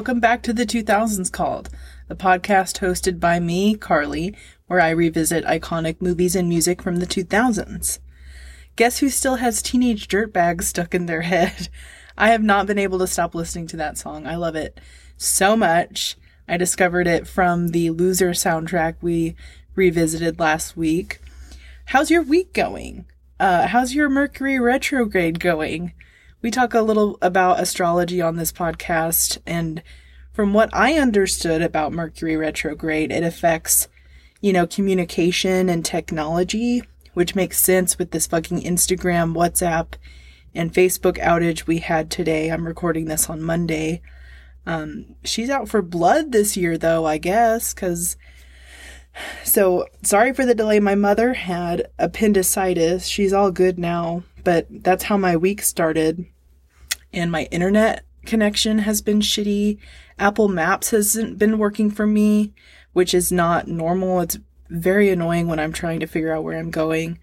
Welcome back to the 2000s Called, the podcast hosted by me, Carly, where I revisit iconic movies and music from the 2000s. Guess who still has teenage dirtbags stuck in their head? I have not been able to stop listening to that song. I love it so much. I discovered it from the Loser soundtrack we revisited last week. How's your week going? Uh, how's your Mercury retrograde going? We talk a little about astrology on this podcast, and from what I understood about Mercury retrograde, it affects, you know, communication and technology, which makes sense with this fucking Instagram, WhatsApp, and Facebook outage we had today. I'm recording this on Monday. Um, she's out for blood this year, though, I guess, because. So, sorry for the delay. My mother had appendicitis. She's all good now, but that's how my week started. And my internet connection has been shitty. Apple Maps hasn't been working for me, which is not normal. It's very annoying when I'm trying to figure out where I'm going.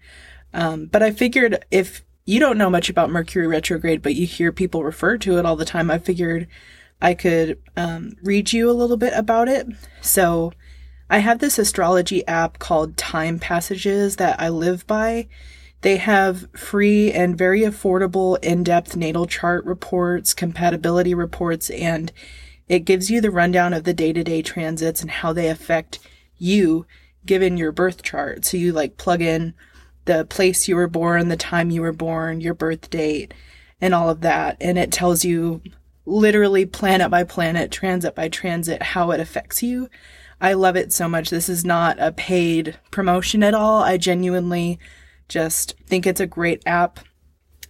Um, but I figured if you don't know much about Mercury retrograde, but you hear people refer to it all the time, I figured I could um, read you a little bit about it. So I have this astrology app called Time Passages that I live by. They have free and very affordable in depth natal chart reports, compatibility reports, and it gives you the rundown of the day to day transits and how they affect you given your birth chart. So you like plug in the place you were born, the time you were born, your birth date, and all of that. And it tells you literally planet by planet, transit by transit, how it affects you. I love it so much. This is not a paid promotion at all. I genuinely just think it's a great app.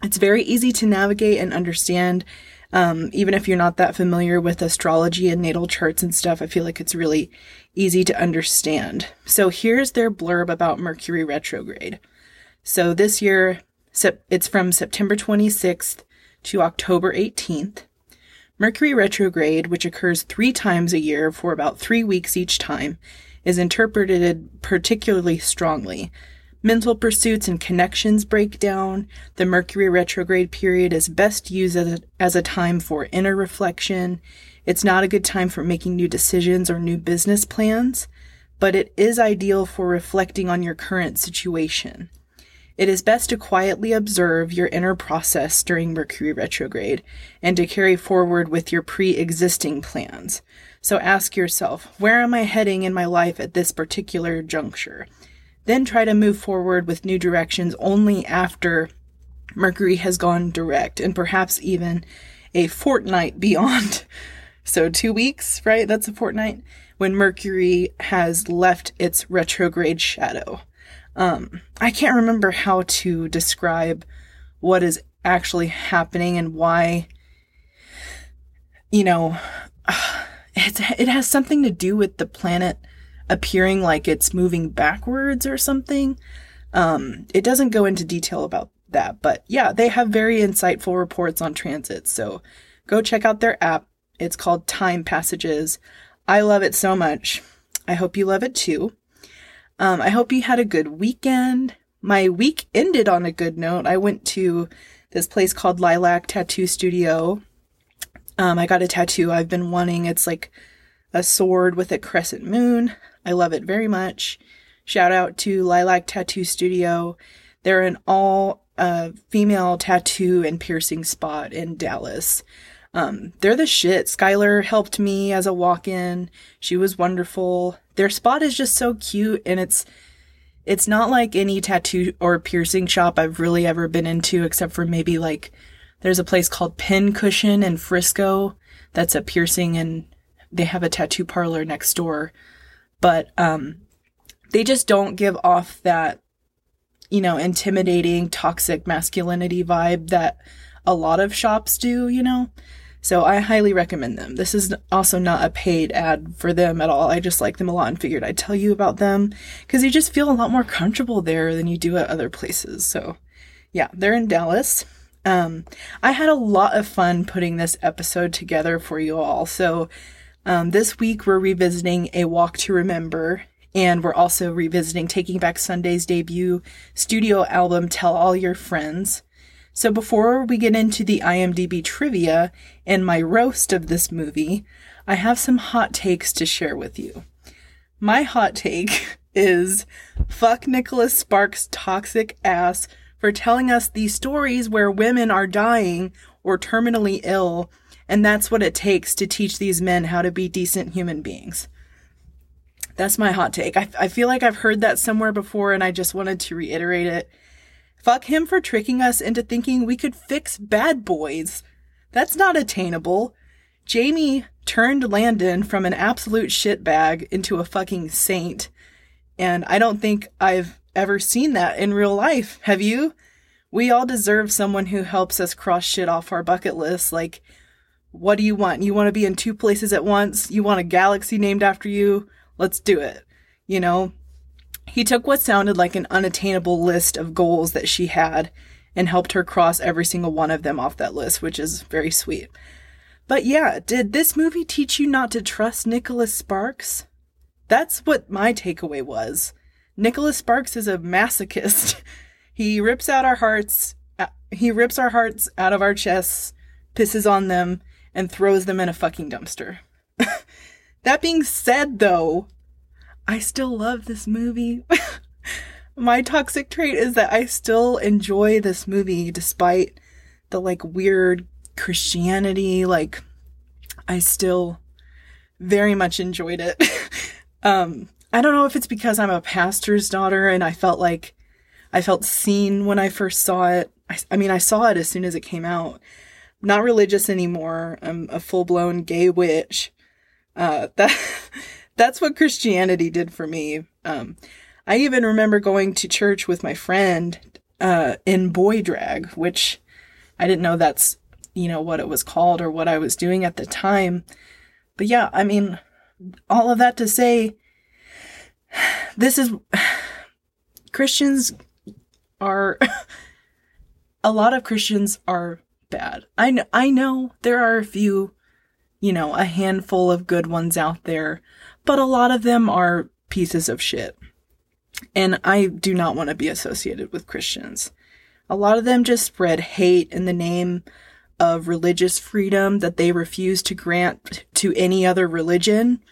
It's very easy to navigate and understand. Um, even if you're not that familiar with astrology and natal charts and stuff, I feel like it's really easy to understand. So here's their blurb about Mercury retrograde. So this year, it's from September 26th to October 18th. Mercury retrograde, which occurs three times a year for about three weeks each time, is interpreted particularly strongly. Mental pursuits and connections break down. The Mercury retrograde period is best used as a, as a time for inner reflection. It's not a good time for making new decisions or new business plans, but it is ideal for reflecting on your current situation. It is best to quietly observe your inner process during Mercury retrograde and to carry forward with your pre existing plans. So ask yourself, where am I heading in my life at this particular juncture? Then try to move forward with new directions only after Mercury has gone direct and perhaps even a fortnight beyond. So, two weeks, right? That's a fortnight when Mercury has left its retrograde shadow. Um, I can't remember how to describe what is actually happening and why, you know, it's, it has something to do with the planet appearing like it's moving backwards or something. Um, it doesn't go into detail about that, but yeah, they have very insightful reports on transit. So go check out their app. It's called Time Passages. I love it so much. I hope you love it too. Um, I hope you had a good weekend. My week ended on a good note. I went to this place called Lilac Tattoo Studio. Um, I got a tattoo I've been wanting. It's like a sword with a crescent moon. I love it very much. Shout out to Lilac Tattoo Studio. They're an all uh, female tattoo and piercing spot in Dallas. Um, they're the shit. Skylar helped me as a walk in. She was wonderful their spot is just so cute and it's it's not like any tattoo or piercing shop I've really ever been into except for maybe like there's a place called Pin Cushion in Frisco that's a piercing and they have a tattoo parlor next door. But um they just don't give off that you know, intimidating toxic masculinity vibe that a lot of shops do, you know. So I highly recommend them. This is also not a paid ad for them at all. I just like them a lot and figured I'd tell you about them because you just feel a lot more comfortable there than you do at other places. So yeah, they're in Dallas. Um, I had a lot of fun putting this episode together for you all. So um, this week we're revisiting A Walk to Remember, and we're also revisiting Taking Back Sunday's debut studio album, Tell All Your Friends. So before we get into the IMDb trivia and my roast of this movie, I have some hot takes to share with you. My hot take is fuck Nicholas Sparks' toxic ass for telling us these stories where women are dying or terminally ill, and that's what it takes to teach these men how to be decent human beings. That's my hot take. I, I feel like I've heard that somewhere before, and I just wanted to reiterate it. Fuck him for tricking us into thinking we could fix bad boys. That's not attainable. Jamie turned Landon from an absolute shitbag into a fucking saint. And I don't think I've ever seen that in real life. Have you? We all deserve someone who helps us cross shit off our bucket list. Like, what do you want? You want to be in two places at once? You want a galaxy named after you? Let's do it. You know? He took what sounded like an unattainable list of goals that she had and helped her cross every single one of them off that list, which is very sweet. But yeah, did this movie teach you not to trust Nicholas Sparks? That's what my takeaway was. Nicholas Sparks is a masochist. he rips out our hearts, uh, he rips our hearts out of our chests, pisses on them, and throws them in a fucking dumpster. that being said, though, I still love this movie. my toxic trait is that I still enjoy this movie despite the like weird Christianity. Like, I still very much enjoyed it. um, I don't know if it's because I'm a pastor's daughter and I felt like I felt seen when I first saw it. I, I mean, I saw it as soon as it came out. Not religious anymore. I'm a full blown gay witch. Uh, that, that's what Christianity did for me. Um, I even remember going to church with my friend, uh, in boy drag, which I didn't know that's you know, what it was called or what I was doing at the time. But yeah, I mean, all of that to say, this is Christians are a lot of Christians are bad. I know, I know there are a few, you know, a handful of good ones out there, but a lot of them are pieces of shit. And I do not want to be associated with Christians. A lot of them just spread hate in the name of religious freedom that they refuse to grant to any other religion.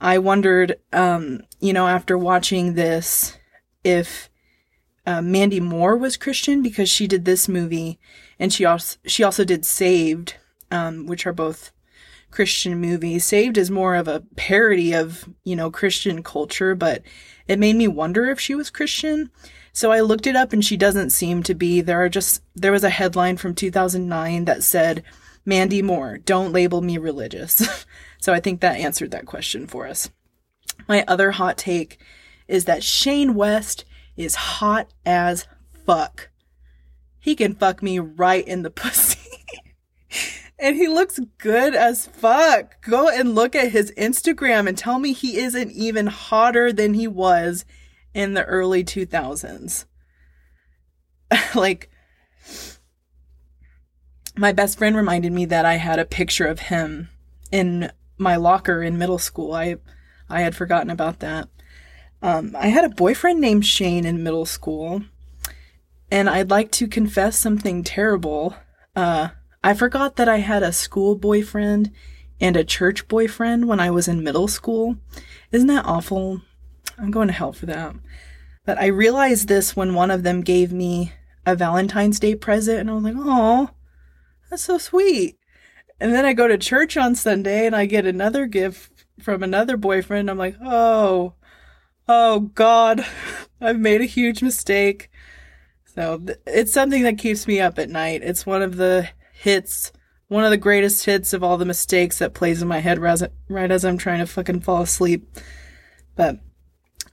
I wondered, um, you know, after watching this, if uh, Mandy Moore was Christian because she did this movie, and she also she also did Saved, um, which are both Christian movies. Saved is more of a parody of you know Christian culture, but it made me wonder if she was Christian. So I looked it up and she doesn't seem to be. There are just, there was a headline from 2009 that said, Mandy Moore, don't label me religious. so I think that answered that question for us. My other hot take is that Shane West is hot as fuck. He can fuck me right in the pussy. and he looks good as fuck. Go and look at his Instagram and tell me he isn't even hotter than he was in the early 2000s. like, my best friend reminded me that I had a picture of him in my locker in middle school. I I had forgotten about that. Um, I had a boyfriend named Shane in middle school, and I'd like to confess something terrible. Uh, I forgot that I had a school boyfriend and a church boyfriend when I was in middle school. Isn't that awful? I'm going to hell for that. But I realized this when one of them gave me a Valentine's Day present, and I was like, oh, that's so sweet. And then I go to church on Sunday and I get another gift from another boyfriend. I'm like, oh, oh God, I've made a huge mistake. So th- it's something that keeps me up at night. It's one of the hits, one of the greatest hits of all the mistakes that plays in my head right as I'm trying to fucking fall asleep. But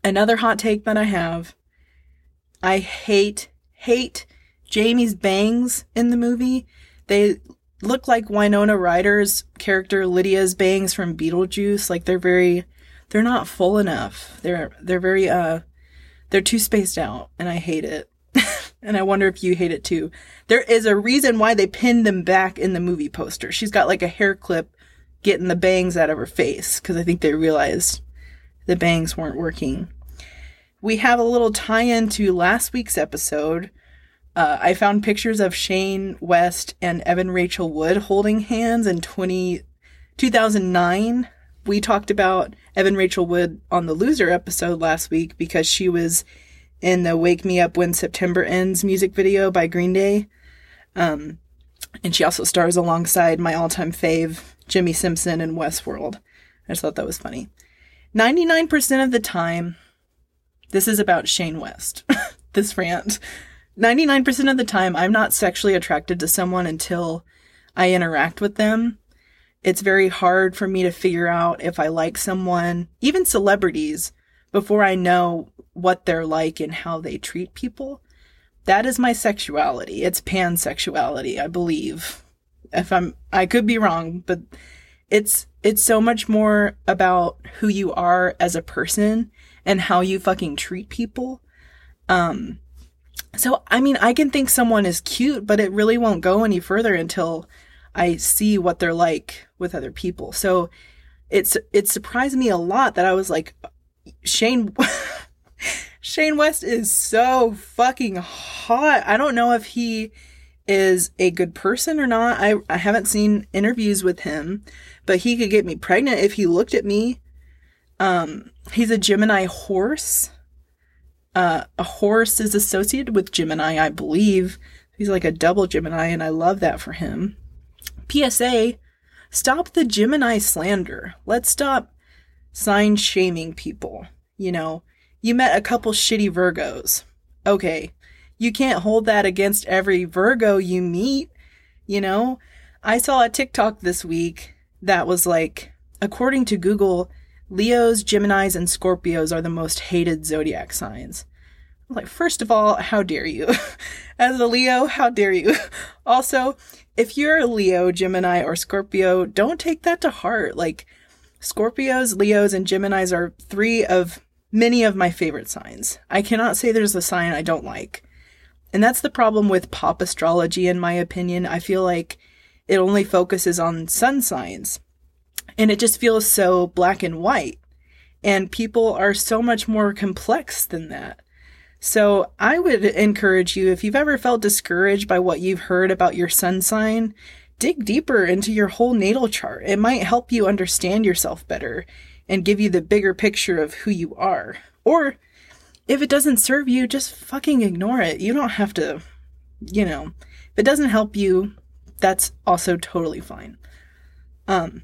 Another hot take that I have. I hate, hate Jamie's bangs in the movie. They look like Winona Ryder's character Lydia's bangs from Beetlejuice. Like they're very, they're not full enough. They're, they're very, uh, they're too spaced out and I hate it. And I wonder if you hate it too. There is a reason why they pinned them back in the movie poster. She's got like a hair clip getting the bangs out of her face because I think they realized the bangs weren't working. We have a little tie in to last week's episode. Uh, I found pictures of Shane West and Evan Rachel Wood holding hands in 20, 2009, we talked about Evan Rachel Wood on the Loser episode last week because she was in the Wake Me Up When September Ends music video by Green Day. Um, and she also stars alongside my all time fave, Jimmy Simpson in Westworld. I just thought that was funny. 99% of the time, this is about Shane West, this rant. 99% of the time, I'm not sexually attracted to someone until I interact with them. It's very hard for me to figure out if I like someone, even celebrities, before I know what they're like and how they treat people. That is my sexuality. It's pansexuality, I believe. If I'm I could be wrong, but it's it's so much more about who you are as a person and how you fucking treat people. Um so I mean, I can think someone is cute, but it really won't go any further until I see what they're like with other people. So it's it surprised me a lot that I was like Shane Shane West is so fucking hot. I don't know if he is a good person or not. I I haven't seen interviews with him, but he could get me pregnant if he looked at me. Um he's a Gemini horse. Uh a horse is associated with Gemini, I believe. He's like a double Gemini and I love that for him. PSA, stop the Gemini slander. Let's stop sign shaming people. You know, you met a couple shitty Virgos. Okay, you can't hold that against every Virgo you meet. You know, I saw a TikTok this week that was like, according to Google, Leos, Geminis, and Scorpios are the most hated zodiac signs. Like, first of all, how dare you? As a Leo, how dare you? also, if you're a Leo, Gemini, or Scorpio, don't take that to heart. Like, Scorpios, Leos, and Geminis are three of many of my favorite signs. I cannot say there's a sign I don't like. And that's the problem with pop astrology, in my opinion. I feel like it only focuses on sun signs. And it just feels so black and white. And people are so much more complex than that. So I would encourage you, if you've ever felt discouraged by what you've heard about your sun sign, dig deeper into your whole natal chart. It might help you understand yourself better and give you the bigger picture of who you are. Or if it doesn't serve you, just fucking ignore it. You don't have to, you know, if it doesn't help you, that's also totally fine. Um,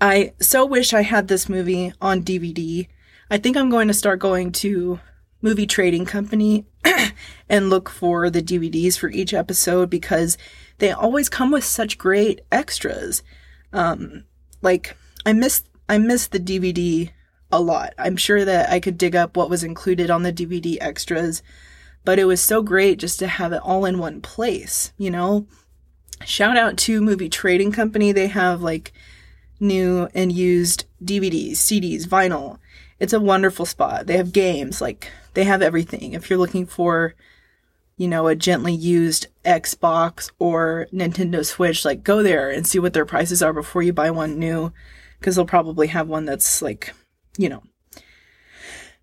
I so wish I had this movie on DVD. I think I'm going to start going to movie trading company and look for the DVDs for each episode because they always come with such great extras. Um, like I miss I miss the DVD a lot. I'm sure that I could dig up what was included on the DVD extras, but it was so great just to have it all in one place, you know? Shout out to Movie Trading Company. They have like new and used DVDs, CDs, vinyl. It's a wonderful spot. They have games like they have everything. If you're looking for, you know, a gently used Xbox or Nintendo Switch, like go there and see what their prices are before you buy one new. Cause they'll probably have one that's like, you know,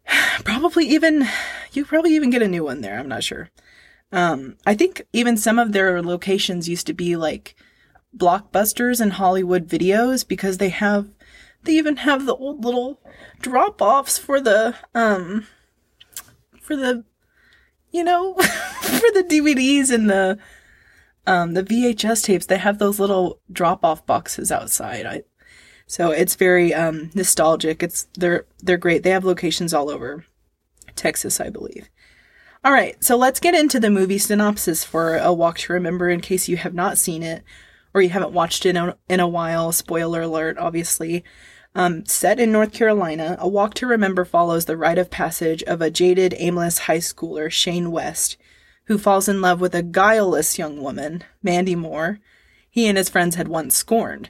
probably even, you probably even get a new one there. I'm not sure. Um, I think even some of their locations used to be like blockbusters and Hollywood videos because they have, they even have the old little drop offs for the, um, for the, you know, for the DVDs and the, um, the VHS tapes, they have those little drop off boxes outside. I, so it's very, um, nostalgic. It's, they're, they're great. They have locations all over Texas, I believe. All right. So let's get into the movie synopsis for A Walk to Remember in case you have not seen it or you haven't watched it in a, while. Spoiler alert, obviously. Um, set in North Carolina, A Walk to Remember follows the rite of passage of a jaded, aimless high schooler, Shane West, who falls in love with a guileless young woman, Mandy Moore, he and his friends had once scorned.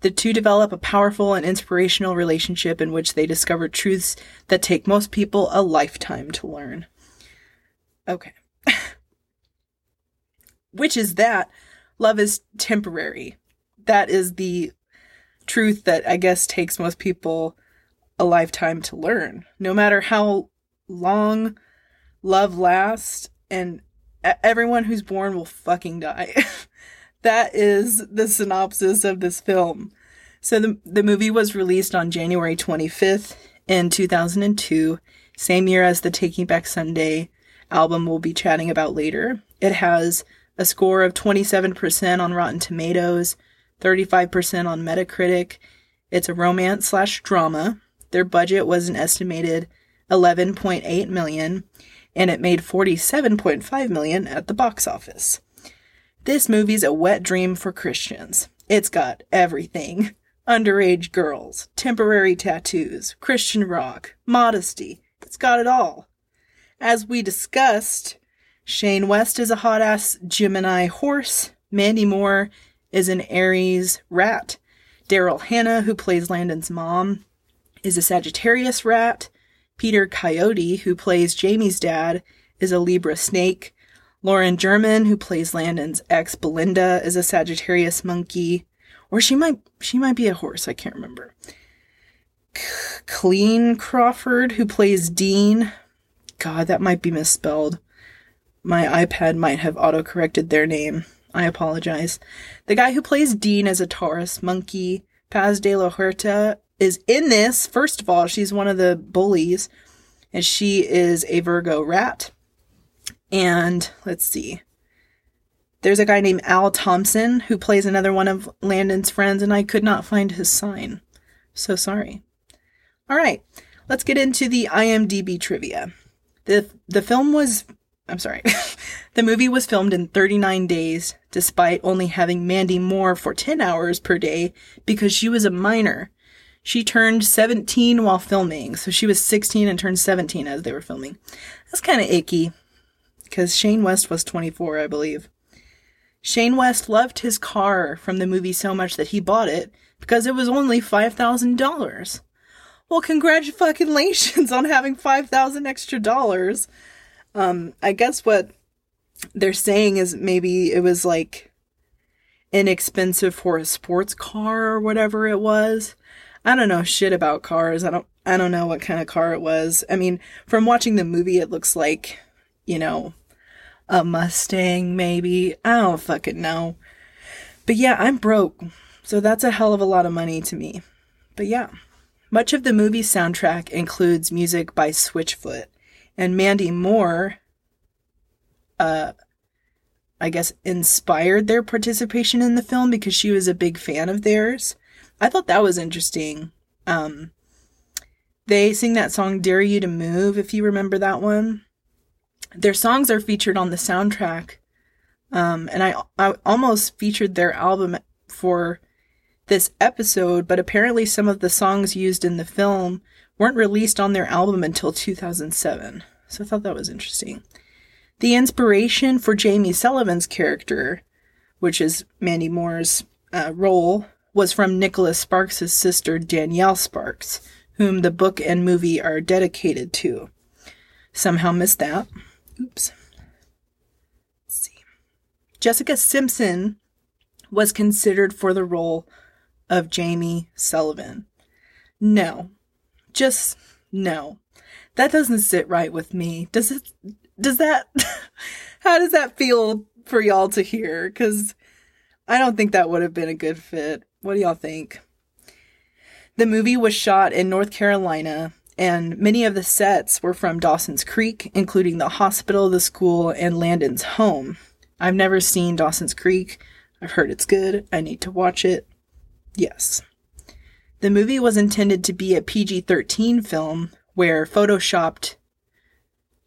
The two develop a powerful and inspirational relationship in which they discover truths that take most people a lifetime to learn. Okay. which is that love is temporary. That is the truth that I guess takes most people a lifetime to learn. No matter how long love lasts, and everyone who's born will fucking die. that is the synopsis of this film. So the the movie was released on January 25th in 2002, same year as the Taking Back Sunday album we'll be chatting about later. It has a score of 27% on Rotten Tomatoes, 35% on Metacritic. It's a romance slash drama. Their budget was an estimated 11.8 million, and it made 47.5 million at the box office. This movie's a wet dream for Christians. It's got everything underage girls, temporary tattoos, Christian rock, modesty. It's got it all. As we discussed, Shane West is a hot ass Gemini horse. Mandy Moore is an Aries rat. Daryl Hannah, who plays Landon's mom, is a Sagittarius rat. Peter Coyote, who plays Jamie's dad, is a Libra snake. Lauren German, who plays Landon's ex Belinda, is a Sagittarius monkey. Or she might she might be a horse, I can't remember. Clean Crawford, who plays Dean. God, that might be misspelled. My iPad might have autocorrected their name. I apologize. The guy who plays Dean as a Taurus monkey, Paz de la Huerta, is in this. First of all, she's one of the bullies, and she is a Virgo rat. And let's see. There's a guy named Al Thompson who plays another one of Landon's friends, and I could not find his sign. So sorry. All right, let's get into the IMDb trivia. The, the film was, I'm sorry, the movie was filmed in 39 days, despite only having Mandy Moore for 10 hours per day because she was a minor she turned 17 while filming, so she was 16 and turned 17 as they were filming. That's kind of icky, because Shane West was 24, I believe. Shane West loved his car from the movie so much that he bought it because it was only $5,000. Well, congratulations on having 5,000 extra dollars. Um, I guess what they're saying is maybe it was like inexpensive for a sports car or whatever it was. I don't know shit about cars. I don't I don't know what kind of car it was. I mean, from watching the movie it looks like, you know, a Mustang maybe. I don't fucking know. But yeah, I'm broke. So that's a hell of a lot of money to me. But yeah. Much of the movie's soundtrack includes music by Switchfoot and Mandy Moore uh I guess inspired their participation in the film because she was a big fan of theirs. I thought that was interesting. Um, they sing that song Dare You to Move, if you remember that one. Their songs are featured on the soundtrack. Um, and I, I almost featured their album for this episode, but apparently some of the songs used in the film weren't released on their album until 2007. So I thought that was interesting. The inspiration for Jamie Sullivan's character, which is Mandy Moore's uh, role, was from Nicholas Sparks' sister Danielle Sparks, whom the book and movie are dedicated to. Somehow missed that. Oops. Let's see. Jessica Simpson was considered for the role of Jamie Sullivan. No. Just no. That doesn't sit right with me. Does it does that how does that feel for y'all to hear cuz I don't think that would have been a good fit. What do y'all think? The movie was shot in North Carolina, and many of the sets were from Dawson's Creek, including the hospital, the school, and Landon's home. I've never seen Dawson's Creek. I've heard it's good. I need to watch it. Yes. The movie was intended to be a PG 13 film where photoshopped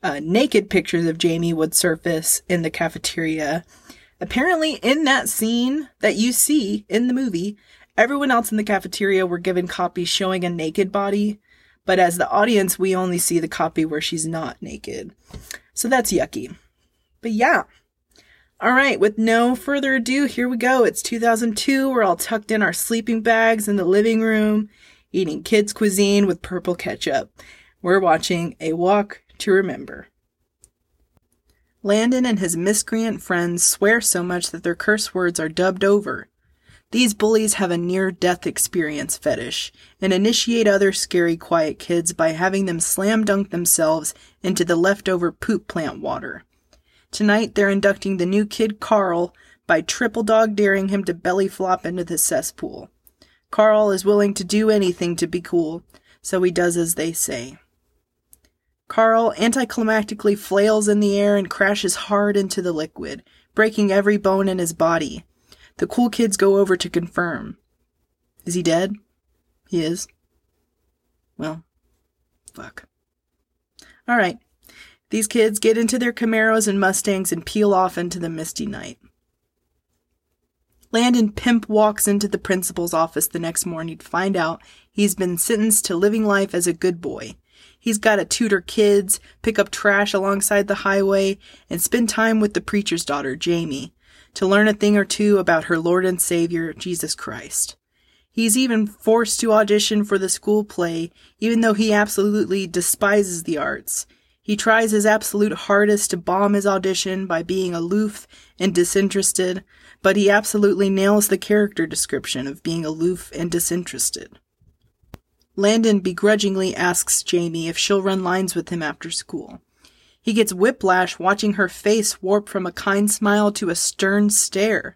uh, naked pictures of Jamie would surface in the cafeteria Apparently, in that scene that you see in the movie, everyone else in the cafeteria were given copies showing a naked body, but as the audience, we only see the copy where she's not naked. So that's yucky. But yeah. All right, with no further ado, here we go. It's 2002. We're all tucked in our sleeping bags in the living room, eating kids' cuisine with purple ketchup. We're watching A Walk to Remember. Landon and his miscreant friends swear so much that their curse words are dubbed over. These bullies have a near death experience fetish and initiate other scary quiet kids by having them slam dunk themselves into the leftover poop plant water. Tonight they're inducting the new kid Carl by triple dog daring him to belly flop into the cesspool. Carl is willing to do anything to be cool, so he does as they say. Carl anticlimactically flails in the air and crashes hard into the liquid, breaking every bone in his body. The cool kids go over to confirm. Is he dead? He is. Well, fuck. Alright. These kids get into their Camaros and Mustangs and peel off into the misty night. Landon Pimp walks into the principal's office the next morning to find out he's been sentenced to living life as a good boy. He's got to tutor kids, pick up trash alongside the highway, and spend time with the preacher's daughter, Jamie, to learn a thing or two about her Lord and Savior, Jesus Christ. He's even forced to audition for the school play, even though he absolutely despises the arts. He tries his absolute hardest to bomb his audition by being aloof and disinterested, but he absolutely nails the character description of being aloof and disinterested. Landon begrudgingly asks Jamie if she'll run lines with him after school. He gets whiplash watching her face warp from a kind smile to a stern stare.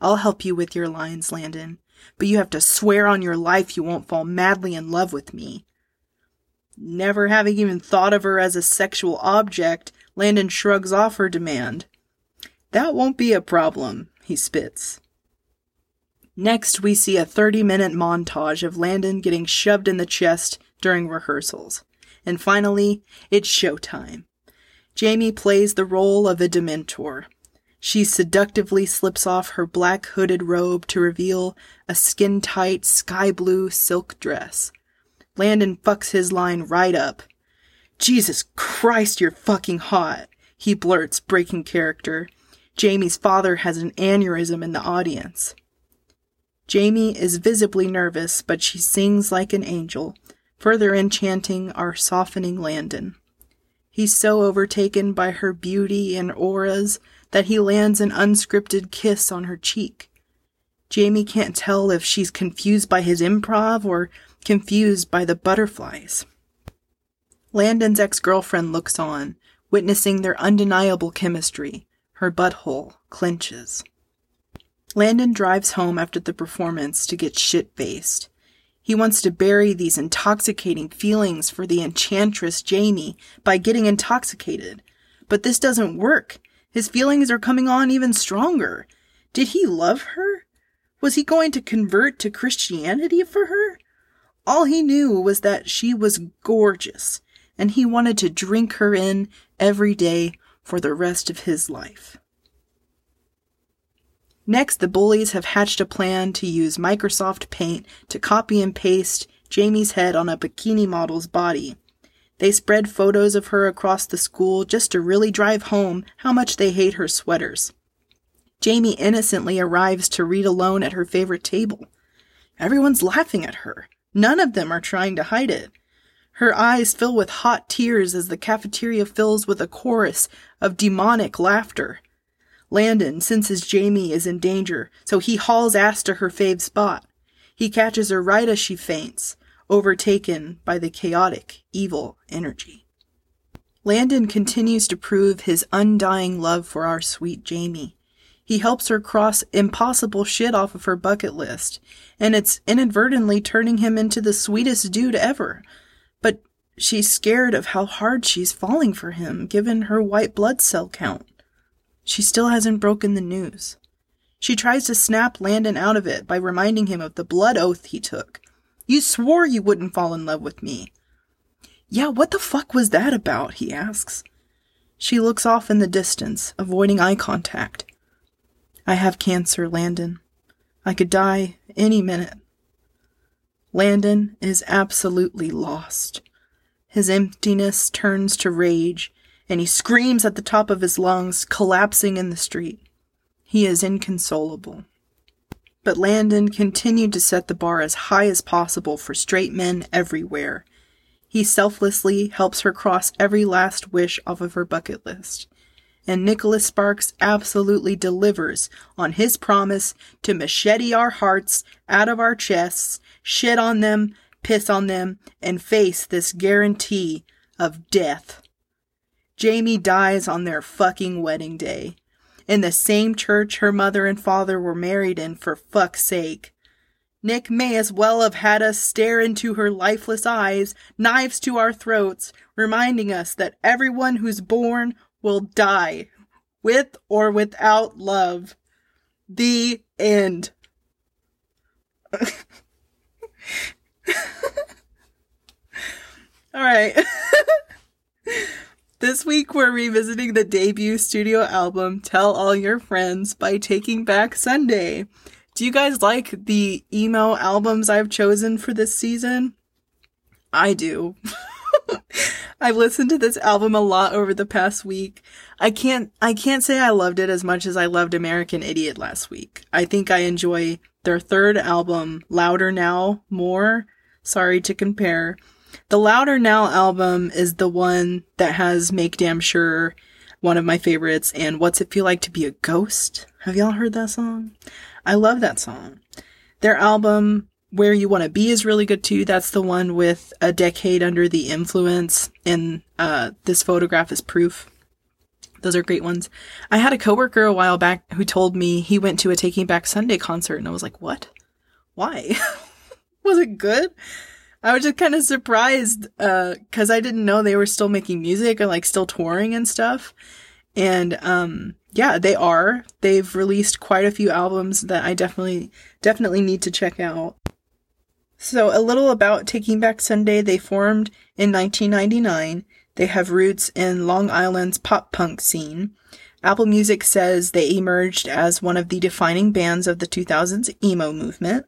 I'll help you with your lines, Landon, but you have to swear on your life you won't fall madly in love with me. Never having even thought of her as a sexual object, Landon shrugs off her demand. That won't be a problem, he spits. Next, we see a 30 minute montage of Landon getting shoved in the chest during rehearsals. And finally, it's showtime. Jamie plays the role of a Dementor. She seductively slips off her black hooded robe to reveal a skin tight sky blue silk dress. Landon fucks his line right up. Jesus Christ, you're fucking hot, he blurts, breaking character. Jamie's father has an aneurysm in the audience. Jamie is visibly nervous, but she sings like an angel, further enchanting our softening Landon. He's so overtaken by her beauty and auras that he lands an unscripted kiss on her cheek. Jamie can't tell if she's confused by his improv or confused by the butterflies. Landon's ex girlfriend looks on, witnessing their undeniable chemistry. Her butthole clenches. Landon drives home after the performance to get shit faced. He wants to bury these intoxicating feelings for the enchantress Jamie by getting intoxicated. But this doesn't work. His feelings are coming on even stronger. Did he love her? Was he going to convert to Christianity for her? All he knew was that she was gorgeous, and he wanted to drink her in every day for the rest of his life. Next, the bullies have hatched a plan to use Microsoft Paint to copy and paste Jamie's head on a bikini model's body. They spread photos of her across the school just to really drive home how much they hate her sweaters. Jamie innocently arrives to read alone at her favorite table. Everyone's laughing at her. None of them are trying to hide it. Her eyes fill with hot tears as the cafeteria fills with a chorus of demonic laughter. Landon senses Jamie is in danger, so he hauls ass to her fave spot. He catches her right as she faints, overtaken by the chaotic, evil energy. Landon continues to prove his undying love for our sweet Jamie. He helps her cross impossible shit off of her bucket list, and it's inadvertently turning him into the sweetest dude ever. But she's scared of how hard she's falling for him, given her white blood cell count. She still hasn't broken the news. She tries to snap Landon out of it by reminding him of the blood oath he took. You swore you wouldn't fall in love with me. Yeah, what the fuck was that about? he asks. She looks off in the distance, avoiding eye contact. I have cancer, Landon. I could die any minute. Landon is absolutely lost. His emptiness turns to rage and he screams at the top of his lungs, collapsing in the street. He is inconsolable. But Landon continued to set the bar as high as possible for straight men everywhere. He selflessly helps her cross every last wish off of her bucket list. And Nicholas Sparks absolutely delivers on his promise to machete our hearts out of our chests, shit on them, piss on them, and face this guarantee of death. Jamie dies on their fucking wedding day. In the same church her mother and father were married in, for fuck's sake. Nick may as well have had us stare into her lifeless eyes, knives to our throats, reminding us that everyone who's born will die, with or without love. The end. All right. this week we're revisiting the debut studio album Tell All Your Friends by Taking Back Sunday. Do you guys like the emo albums I've chosen for this season? I do. I've listened to this album a lot over the past week. I can't I can't say I loved it as much as I loved American Idiot last week. I think I enjoy their third album, Louder Now, more. Sorry to compare. The Louder Now album is the one that has Make Damn Sure, one of my favorites, and What's It Feel Like to Be a Ghost? Have y'all heard that song? I love that song. Their album, Where You Want to Be, is really good too. That's the one with A Decade Under the Influence, and uh, this photograph is proof. Those are great ones. I had a coworker a while back who told me he went to a Taking Back Sunday concert, and I was like, what? Why? was it good? I was just kind of surprised because uh, I didn't know they were still making music and like still touring and stuff. And um, yeah, they are. They've released quite a few albums that I definitely definitely need to check out. So a little about Taking Back Sunday. They formed in 1999. They have roots in Long Island's pop punk scene. Apple Music says they emerged as one of the defining bands of the 2000s emo movement.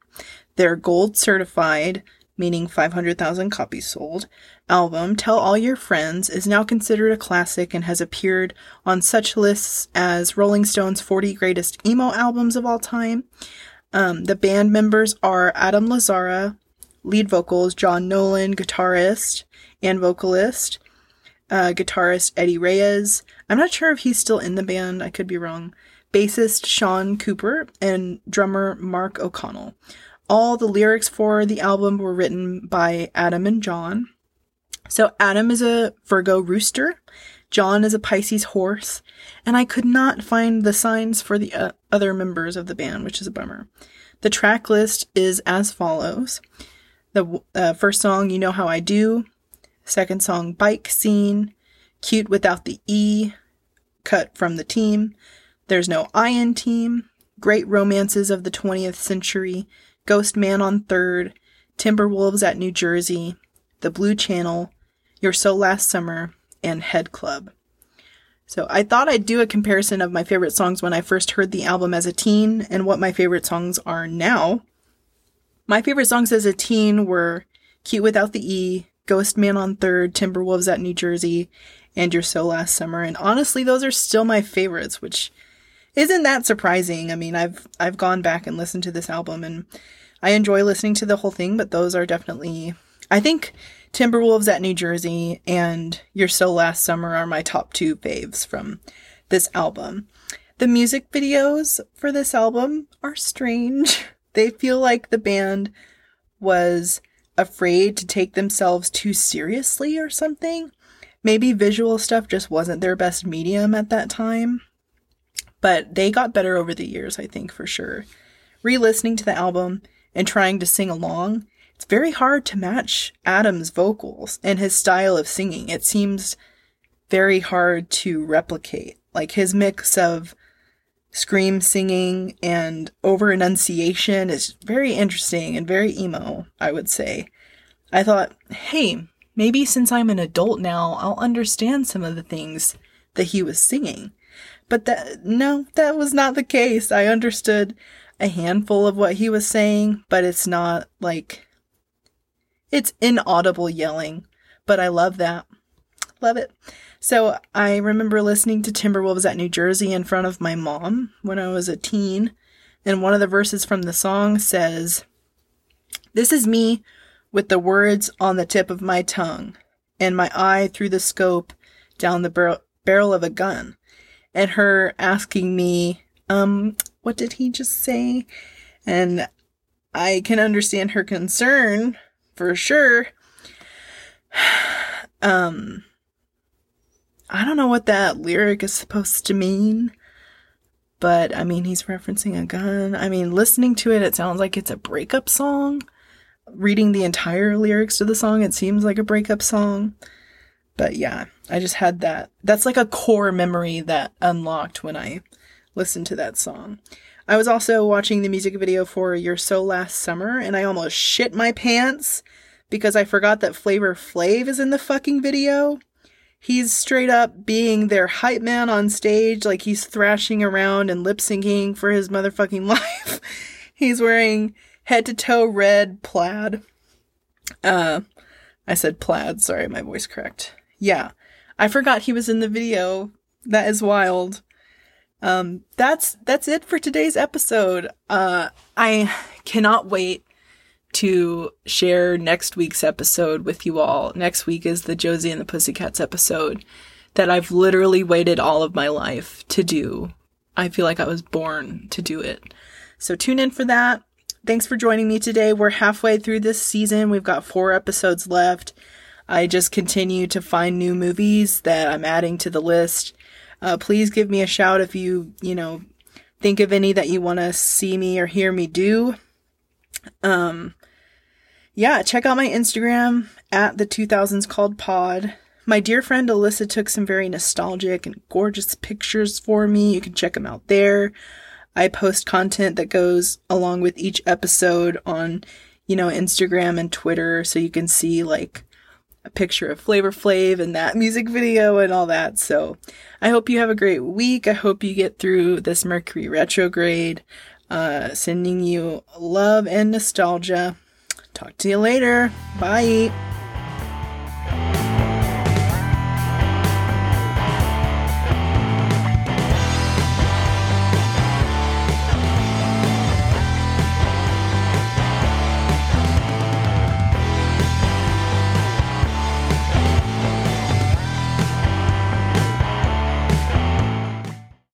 They're gold certified meaning 500,000 copies sold, album, Tell All Your Friends, is now considered a classic and has appeared on such lists as Rolling Stone's 40 Greatest Emo Albums of All Time. Um, the band members are Adam Lazzara, lead vocals, John Nolan, guitarist and vocalist, uh, guitarist Eddie Reyes. I'm not sure if he's still in the band, I could be wrong. Bassist Sean Cooper and drummer Mark O'Connell. All the lyrics for the album were written by Adam and John. So Adam is a Virgo rooster, John is a Pisces horse, and I could not find the signs for the uh, other members of the band, which is a bummer. The track list is as follows. The uh, first song, You Know How I Do. Second song, Bike Scene. Cute Without the E. Cut from the team. There's no I in team. Great Romances of the 20th Century. Ghost Man on 3rd, Timberwolves at New Jersey, The Blue Channel, You're So Last Summer, and Head Club. So I thought I'd do a comparison of my favorite songs when I first heard the album as a teen and what my favorite songs are now. My favorite songs as a teen were Cute Without the E, Ghost Man on 3rd, Timberwolves at New Jersey, and You're So Last Summer. And honestly, those are still my favorites, which isn't that surprising. I mean, I've I've gone back and listened to this album and I enjoy listening to the whole thing, but those are definitely I think Timberwolves at New Jersey and You're So Last Summer are my top two faves from this album. The music videos for this album are strange. They feel like the band was afraid to take themselves too seriously or something. Maybe visual stuff just wasn't their best medium at that time. But they got better over the years, I think, for sure. Re listening to the album and trying to sing along, it's very hard to match Adam's vocals and his style of singing. It seems very hard to replicate. Like his mix of scream singing and over enunciation is very interesting and very emo, I would say. I thought, hey, maybe since I'm an adult now, I'll understand some of the things that he was singing. But that, no, that was not the case. I understood a handful of what he was saying, but it's not like, it's inaudible yelling. But I love that. Love it. So I remember listening to Timberwolves at New Jersey in front of my mom when I was a teen. And one of the verses from the song says, This is me with the words on the tip of my tongue and my eye through the scope down the bar- barrel of a gun and her asking me, um, what did he just say? And I can understand her concern for sure. um, I don't know what that lyric is supposed to mean. But I mean, he's referencing a gun. I mean, listening to it, it sounds like it's a breakup song. Reading the entire lyrics to the song, it seems like a breakup song. But yeah, I just had that. That's like a core memory that unlocked when I listened to that song. I was also watching the music video for You're So Last Summer and I almost shit my pants because I forgot that Flavor Flav is in the fucking video. He's straight up being their hype man on stage, like he's thrashing around and lip syncing for his motherfucking life. he's wearing head to toe red plaid. Uh, I said plaid, sorry, my voice cracked. Yeah. I forgot he was in the video. That is wild. Um, that's, that's it for today's episode. Uh, I cannot wait to share next week's episode with you all. Next week is the Josie and the Pussycats episode that I've literally waited all of my life to do. I feel like I was born to do it. So tune in for that. Thanks for joining me today. We're halfway through this season. We've got four episodes left. I just continue to find new movies that I'm adding to the list. Uh, please give me a shout if you, you know, think of any that you want to see me or hear me do. Um, yeah, check out my Instagram at the 2000s called pod. My dear friend Alyssa took some very nostalgic and gorgeous pictures for me. You can check them out there. I post content that goes along with each episode on, you know, Instagram and Twitter so you can see like a picture of Flavor Flav and that music video and all that. So I hope you have a great week. I hope you get through this Mercury retrograde. Uh, sending you love and nostalgia. Talk to you later. Bye.